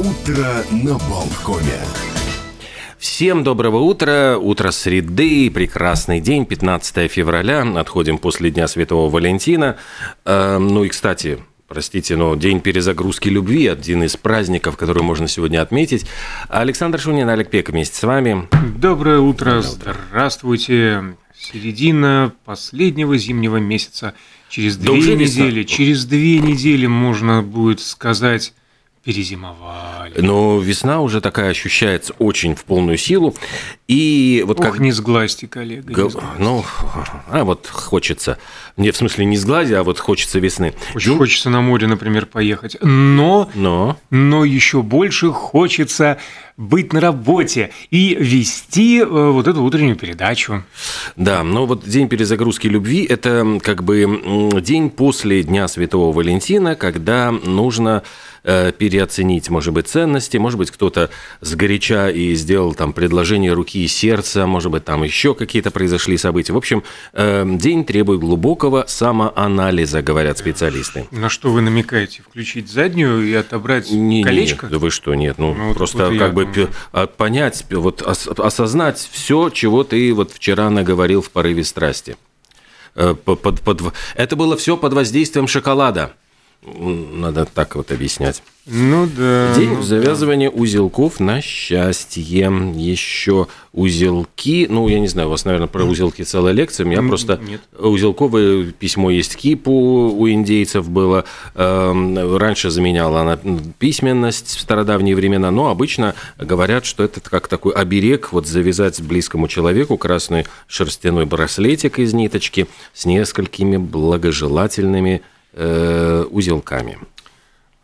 Утро на Болткоме. Всем доброго утра, утро среды, прекрасный день, 15 февраля, отходим после Дня Святого Валентина. Э, ну и, кстати, простите, но День перезагрузки любви, один из праздников, который можно сегодня отметить. Александр Шунин, Олег Пек вместе с вами. Доброе утро, здравствуйте. Середина последнего зимнего месяца. Через Да две уже весна. недели, через две недели можно будет сказать перезимовали. Но весна уже такая ощущается очень в полную силу. И вот Ох, как... не сглазьте, коллега, Г- не сглазьте. Ну, а вот хочется. Не в смысле не сглади, а вот хочется весны. Очень хочется на море, например, поехать. Но, Но но еще больше хочется быть на работе и вести э, вот эту утреннюю передачу. Да, но вот день перезагрузки любви – это как бы день после Дня Святого Валентина, когда нужно э, переоценить, может быть, ценности, может быть, кто-то сгоряча и сделал там предложение руки и сердца, может быть, там еще какие-то произошли события. В общем, э, день требует глубокого самоанализа, говорят специалисты. На что вы намекаете? Включить заднюю и отобрать Не, колечко? Не, да вы что, нет, ну, Ну, вот просто и как бы понять, пе- вот ос- осознать все, чего ты вот вчера наговорил в порыве страсти. Э, по- под- под- это было все под воздействием шоколада. М, Надо так вот объяснять. Ну да. День ну завязывания узелков на счастье. Еще узелки. Ну, я не знаю, у вас, наверное, про узелки целая лекция. У меня просто нет. узелковое письмо есть кипу у индейцев было. Эм, Раньше заменяла она письменность в стародавние времена, но обычно говорят, что это как такой оберег, вот завязать близкому человеку красный шерстяной браслетик из ниточки с несколькими благожелательными э, узелками.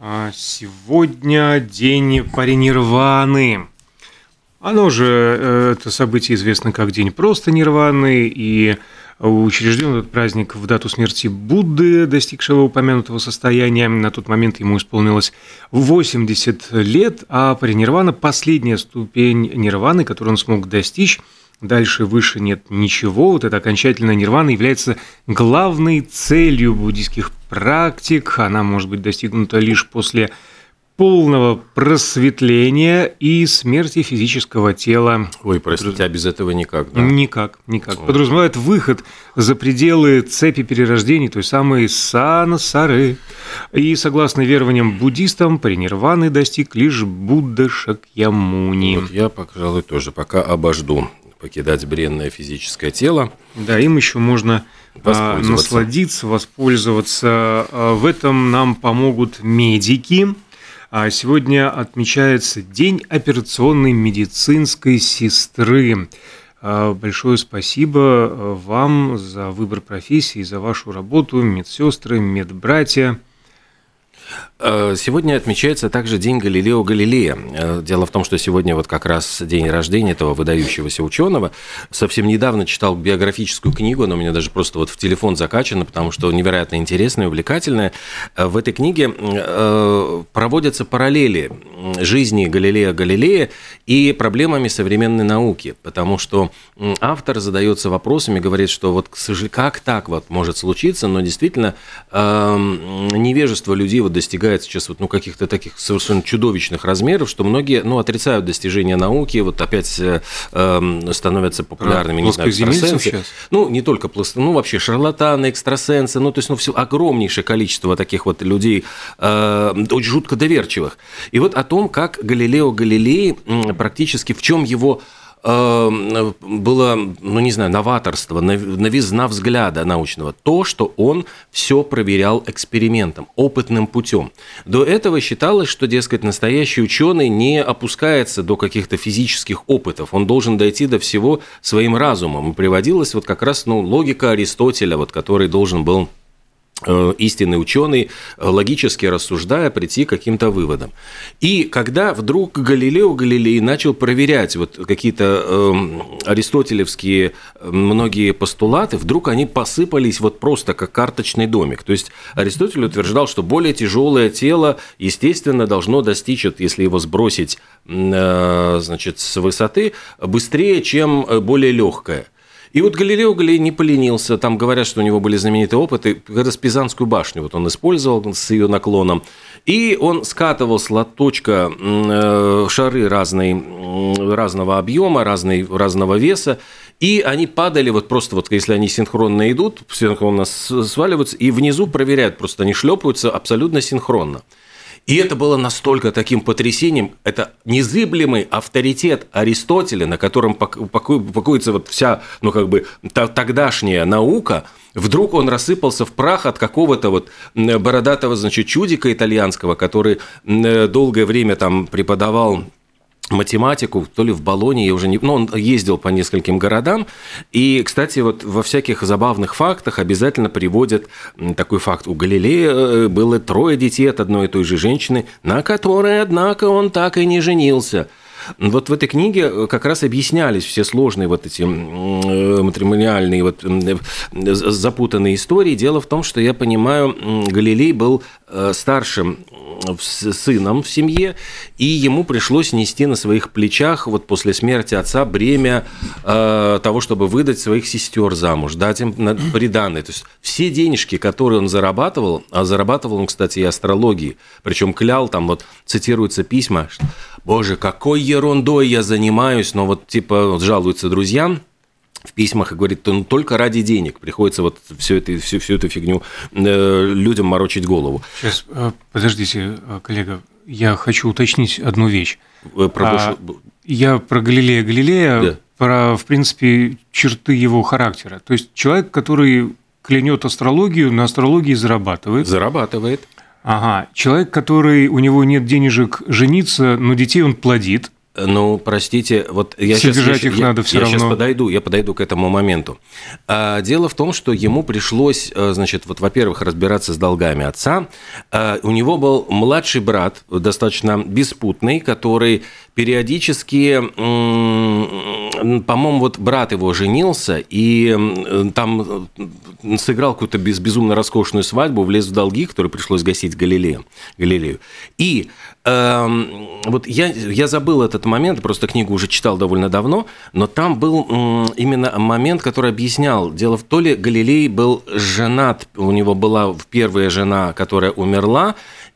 А Сегодня день паринирваны. Оно же, э, это событие известно как День просто нирваны, и учрежден этот праздник в дату смерти Будды, достигшего упомянутого состояния. На тот момент ему исполнилось 80 лет, а паринирвана – последняя ступень нирваны, которую он смог достичь. Дальше выше нет ничего. Вот эта окончательная нирвана является главной целью буддийских практик. Она может быть достигнута лишь после полного просветления и смерти физического тела. Ой, простите, а без этого никак, да? Никак, никак. Подразумевает выход за пределы цепи перерождений, той самой сансары. И согласно верованиям буддистам, паринирваны достиг лишь Будда Шакьямуни. Вот я, пожалуй, тоже пока обожду покидать бренное физическое тело. Да, им еще можно Воспользоваться. насладиться, воспользоваться. А, В этом нам помогут медики. А Сегодня отмечается День операционной медицинской сестры. А, Большое спасибо а, вам за выбор профессии, за вашу работу, медсестры, медбратья. Э, Сегодня отмечается также День Галилео Галилея. Э, Дело в том, что сегодня вот как раз день рождения этого выдающегося ученого. Совсем недавно читал биографическую книгу, она у меня даже просто вот в телефон закачана, потому что невероятно интересная, увлекательная. Э, В этой книге проводятся параллели жизни Галилея Галилея и проблемами современной науки, потому что автор задается вопросами, говорит, что вот как так вот может случиться, но действительно невежество людей вот достигает сейчас вот, ну, каких-то таких совершенно чудовищных размеров, что многие ну, отрицают достижения науки, вот опять э, эм, становятся популярными, не знаю, экстрасенсы. сейчас? Ну, не только пласт... ну, вообще шарлатаны, экстрасенсы, ну, то есть, ну, все огромнейшее количество таких вот людей, э, очень жутко доверчивых. И вот о том, как Галилео Галилей практически, в чем его было, ну не знаю, новаторство, нов- новизна взгляда научного, то, что он все проверял экспериментом, опытным путем. До этого считалось, что, дескать, настоящий ученый не опускается до каких-то физических опытов, он должен дойти до всего своим разумом. И приводилась вот как раз ну, логика Аристотеля, вот, который должен был истинный ученый, э, логически рассуждая, прийти к каким-то выводам. И когда вдруг Галилео Галилей начал проверять вот какие-то эм, аристотелевские э, многие постулаты, вдруг они посыпались вот просто как карточный домик. То есть Аристотель утверждал, что более тяжелое тело, естественно, должно достичь, если его сбросить э, значит, с высоты, быстрее, чем э, более легкое. И вот Галилео Галилей не поленился. Там говорят, что у него были знаменитые опыты. Пизанскую башню вот он использовал с ее наклоном. И он скатывал с лоточка э, шары разной, разного объема, разной, разного веса, и они падали вот просто вот, если они синхронно идут, синхронно сваливаются, и внизу проверяют, просто они шлепаются абсолютно синхронно. И это было настолько таким потрясением, это незыблемый авторитет Аристотеля, на котором покоится вот вся, ну, как бы, тогдашняя наука, вдруг он рассыпался в прах от какого-то вот бородатого, значит, чудика итальянского, который долгое время там преподавал математику, то ли в Болоне, я уже не... Ну, он ездил по нескольким городам, и, кстати, вот во всяких забавных фактах обязательно приводят такой факт. У Галилея э, было трое детей от одной и той же женщины, на которой, однако, он так и не женился – вот в этой книге э, как раз объяснялись все сложные вот эти э, матримониальные, вот запутанные истории. Дело в том, что я понимаю, Галилей был э, старшим сыном в семье, и ему пришлось нести на своих плечах вот после смерти отца бремя э, того, чтобы выдать своих сестер замуж, дать им приданные. То есть все денежки, которые он зарабатывал, а зарабатывал он, кстати, и астрологии, причем клял, там вот цитируются письма, боже, какой ерундой я занимаюсь, но вот типа вот, жалуются друзьям, в письмах и говорит, ну, только ради денег приходится вот всю, это, всю, всю эту фигню э, людям морочить голову. Сейчас, э, подождите, э, коллега, я хочу уточнить одну вещь. Про а, я про Галилея Галилея, да. про, в принципе, черты его характера. То есть человек, который клянет астрологию, на астрологии зарабатывает. Зарабатывает. Ага. Человек, который у него нет денежек жениться, но детей он плодит. Ну, простите, вот я Содержать сейчас, их я, надо все я равно. сейчас подойду, я подойду к этому моменту. А, дело в том, что ему пришлось, э, значит, вот, во-первых, разбираться с долгами отца. А, у него был младший брат, достаточно беспутный, который периодически, по-моему, вот брат его женился и там сыграл какую-то без, безумно роскошную свадьбу, влез в долги, которые пришлось гасить Галилею. Галилею. И э, вот я, я забыл этот момент, просто книгу уже читал довольно давно, но там был именно момент, который объяснял. Дело в том, ли Галилей был женат, у него была первая жена, которая умерла,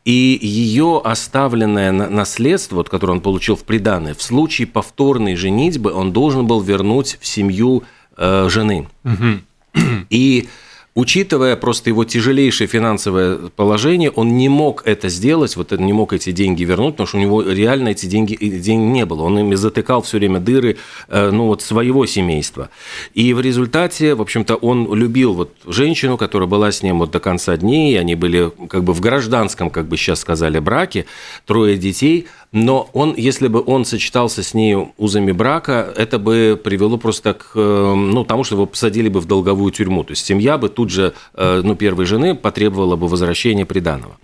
и ее оставленное наследство, вот, которое он получил в приданное, в случае повторной женитьбы он должен был вернуть в семью э, жены. Угу. И учитывая просто его тяжелейшее финансовое положение, он не мог это сделать, вот не мог эти деньги вернуть, потому что у него реально эти деньги, деньги не было. Он ими затыкал все время дыры э, ну, вот своего семейства. И в результате, в общем-то, он любил вот женщину, которая была с ним вот до конца дней, они были как бы в гражданском, как бы сейчас сказали, браке, трое детей – но он, если бы он сочетался с ней узами брака, это бы привело просто к э, ну, тому, что его посадили бы в долговую тюрьму. То есть семья бы тут же, э, ну, первой жены потребовала бы возвращения приданого.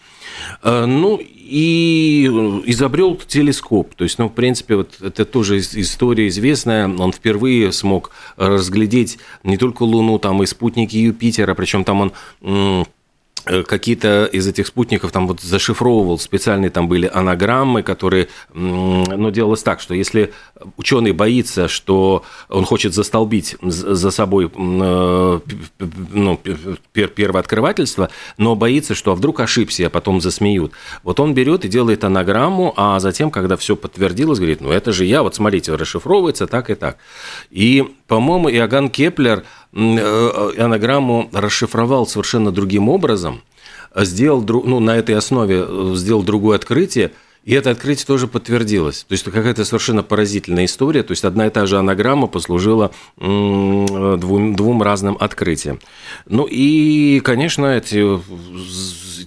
Э, ну, и изобрел телескоп. То есть, ну, в принципе, вот это тоже история известная. Он впервые смог разглядеть не только Луну, там и спутники Юпитера, причем там он какие-то из этих спутников там вот зашифровывал, специальные там были анаграммы, которые, ну, делалось так, что если ученый боится, что он хочет застолбить за собой э, ну, первое открывательство, но боится, что а вдруг ошибся, а потом засмеют. Вот он берет и делает анаграмму, а затем, когда все подтвердилось, говорит, ну это же я, вот смотрите, расшифровывается так и так. И, по-моему, Иоганн Кеплер Э, анаграмму расшифровал совершенно другим образом, сделал, ну, на этой основе э, сделал другое открытие, и это открытие тоже подтвердилось. То есть какая-то совершенно поразительная история. То есть одна и та же анаграмма послужила двум, двум разным открытиям. Ну и, конечно, эти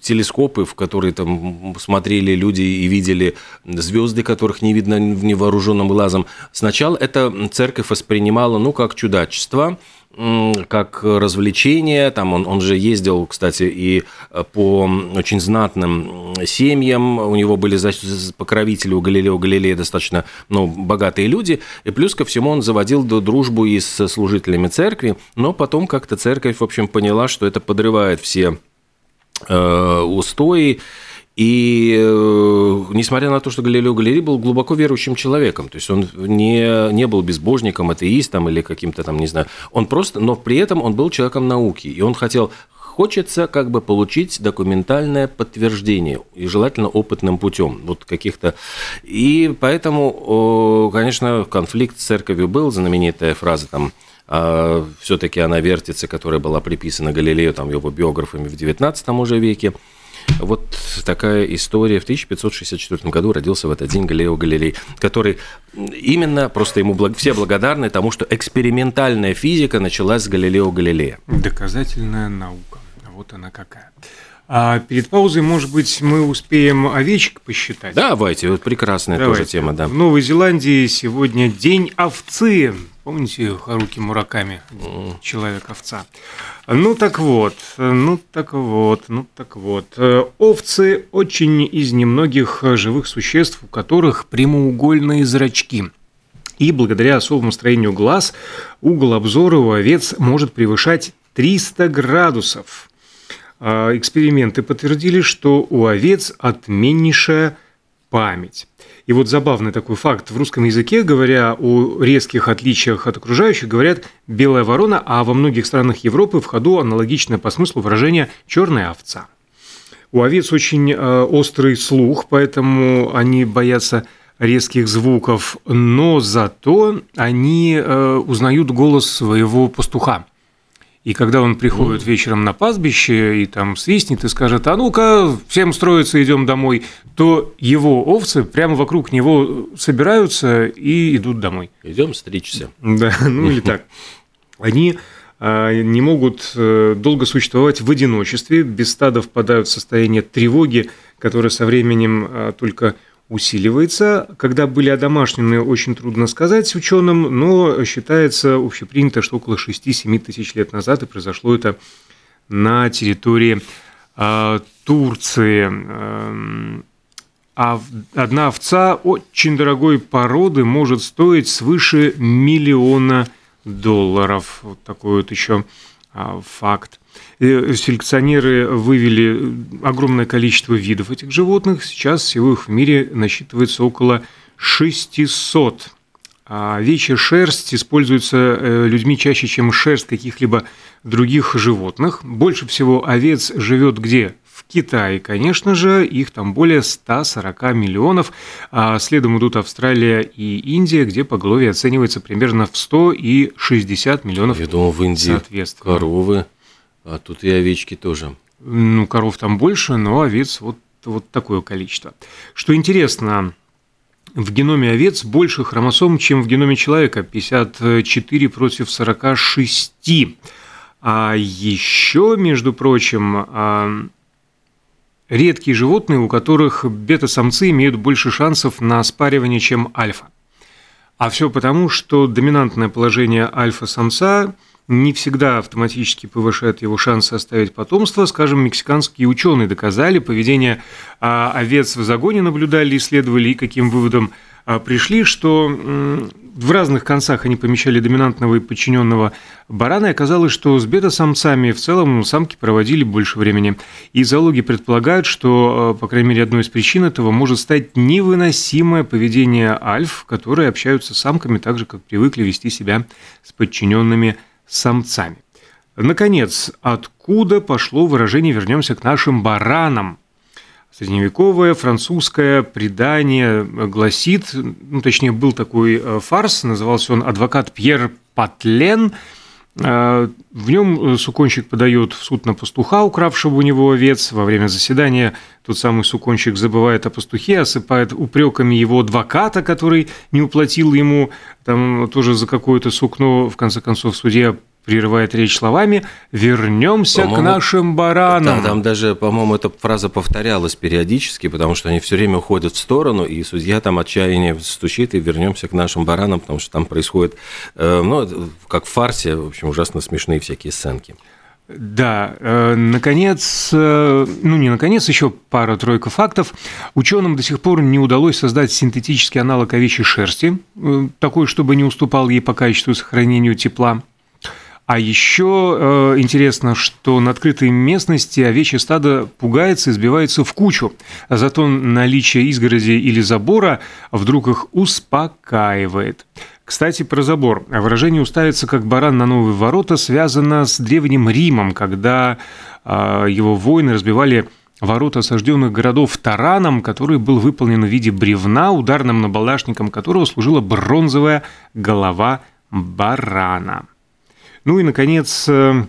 телескопы, в которые там смотрели люди и видели звезды, которых не видно невооруженным глазом. Сначала эта церковь воспринимала, ну, как чудачество – как развлечение. Там он, он же ездил, кстати, и э, по очень знатным семьям. У него были покровители у Галилео Галилея достаточно ну, богатые люди. И плюс ко всему он заводил дружбу и с служителями церкви. Но потом как-то церковь, в общем, поняла, что это подрывает все э, устои и э, несмотря на то, что Галилео Галилей был глубоко верующим человеком, то есть он не, не был безбожником, атеистом или каким-то там, не знаю, он просто, но при этом он был человеком науки, и он хотел хочется как бы получить документальное подтверждение, и желательно опытным путем, вот каких-то. И поэтому, конечно, конфликт с церковью был, знаменитая фраза там а, все-таки она вертится, которая была приписана Галилею, там, его биографами в 19 уже веке. Вот такая история. В 1564 году родился в этот день Галилео Галилей, который именно, просто ему благ... все благодарны тому, что экспериментальная физика началась с Галилео Галилея. Доказательная наука. Вот она какая. А перед паузой, может быть, мы успеем овечек посчитать? Давайте, вот прекрасная Давайте. тоже тема, да. В Новой Зеландии сегодня день овцы. Помните Харуки Мураками, человек-овца? Ну так вот, ну так вот, ну так вот. Овцы очень из немногих живых существ, у которых прямоугольные зрачки. И благодаря особому строению глаз угол обзора у овец может превышать 300 градусов. А эксперименты подтвердили, что у овец отменнейшая память. И вот забавный такой факт. В русском языке, говоря о резких отличиях от окружающих, говорят «белая ворона», а во многих странах Европы в ходу аналогичное по смыслу выражение «черная овца». У овец очень э, острый слух, поэтому они боятся резких звуков, но зато они э, узнают голос своего пастуха. И когда он приходит вечером на пастбище и там свистнет и скажет, а ну-ка, всем строиться, идем домой, то его овцы прямо вокруг него собираются и идут домой. Идем стричься. Да, ну или так. Они а, не могут э, долго существовать в одиночестве, без стада впадают в состояние тревоги, которое со временем а, только усиливается. Когда были одомашнены, очень трудно сказать ученым, но считается общепринято, что около 6-7 тысяч лет назад и произошло это на территории э, Турции. Эм, а одна овца очень дорогой породы может стоить свыше миллиона долларов. Вот такой вот еще а, факт. Э, селекционеры вывели огромное количество видов этих животных. Сейчас всего их в мире насчитывается около 600. А овечья шерсть используется э, людьми чаще, чем шерсть каких-либо других животных. Больше всего овец живет где? В Китае, конечно же, их там более 140 миллионов. А следом идут Австралия и Индия, где поголовье оценивается примерно в 100 и 60 миллионов. Я думал, в Индии коровы а тут и овечки тоже. Ну, коров там больше, но овец вот, вот такое количество. Что интересно, в геноме овец больше хромосом, чем в геноме человека. 54 против 46. А еще, между прочим, а, редкие животные, у которых бета-самцы имеют больше шансов на спаривание, чем альфа. А все потому, что доминантное положение альфа-самца – не всегда автоматически повышает его шансы оставить потомство. Скажем, мексиканские ученые доказали, поведение а, овец в загоне наблюдали, исследовали и каким выводом а, пришли, что в разных концах они помещали доминантного и подчиненного барана, и оказалось, что с бета-самцами в целом самки проводили больше времени. И зоологи предполагают, что, а, по крайней мере, одной из причин этого может стать невыносимое поведение альф, которые общаются с самками так же, как привыкли вести себя с подчиненными самцами. Наконец, откуда пошло выражение «вернемся к нашим баранам»? Средневековое французское предание гласит, ну, точнее, был такой э, фарс, назывался он «Адвокат Пьер Патлен», в нем суконщик подает в суд на пастуха, укравшего у него овец. Во время заседания тот самый суконщик забывает о пастухе, осыпает упреками его адвоката, который не уплатил ему там тоже за какое-то сукно. В конце концов, судья прерывает речь словами «вернемся к нашим баранам». Да, там даже, по-моему, эта фраза повторялась периодически, потому что они все время уходят в сторону, и судья там отчаяние стучит, и вернемся к нашим баранам, потому что там происходит, э, ну, как в фарсе, в общем, ужасно смешные всякие сценки. Да, э, наконец, э, ну не наконец, еще пара-тройка фактов. Ученым до сих пор не удалось создать синтетический аналог овечьей шерсти, такой, чтобы не уступал ей по качеству и сохранению тепла. А еще э, интересно, что на открытой местности овечье стадо пугается и сбивается в кучу. А зато наличие изгороди или забора вдруг их успокаивает. Кстати, про забор. Выражение «уставиться как баран на новые ворота» связано с Древним Римом, когда э, его воины разбивали ворота осажденных городов тараном, который был выполнен в виде бревна, ударным набалдашником которого служила бронзовая голова барана. Ну и, наконец, э,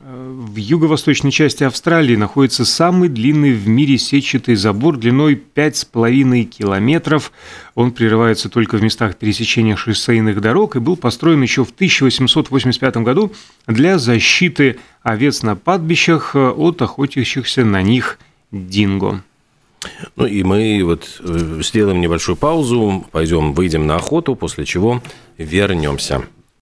в юго-восточной части Австралии находится самый длинный в мире сетчатый забор длиной 5,5 километров. Он прерывается только в местах пересечения шоссейных дорог и был построен еще в 1885 году для защиты овец на падбищах от охотящихся на них динго. Ну и мы вот э, сделаем небольшую паузу, пойдем, выйдем на охоту, после чего вернемся.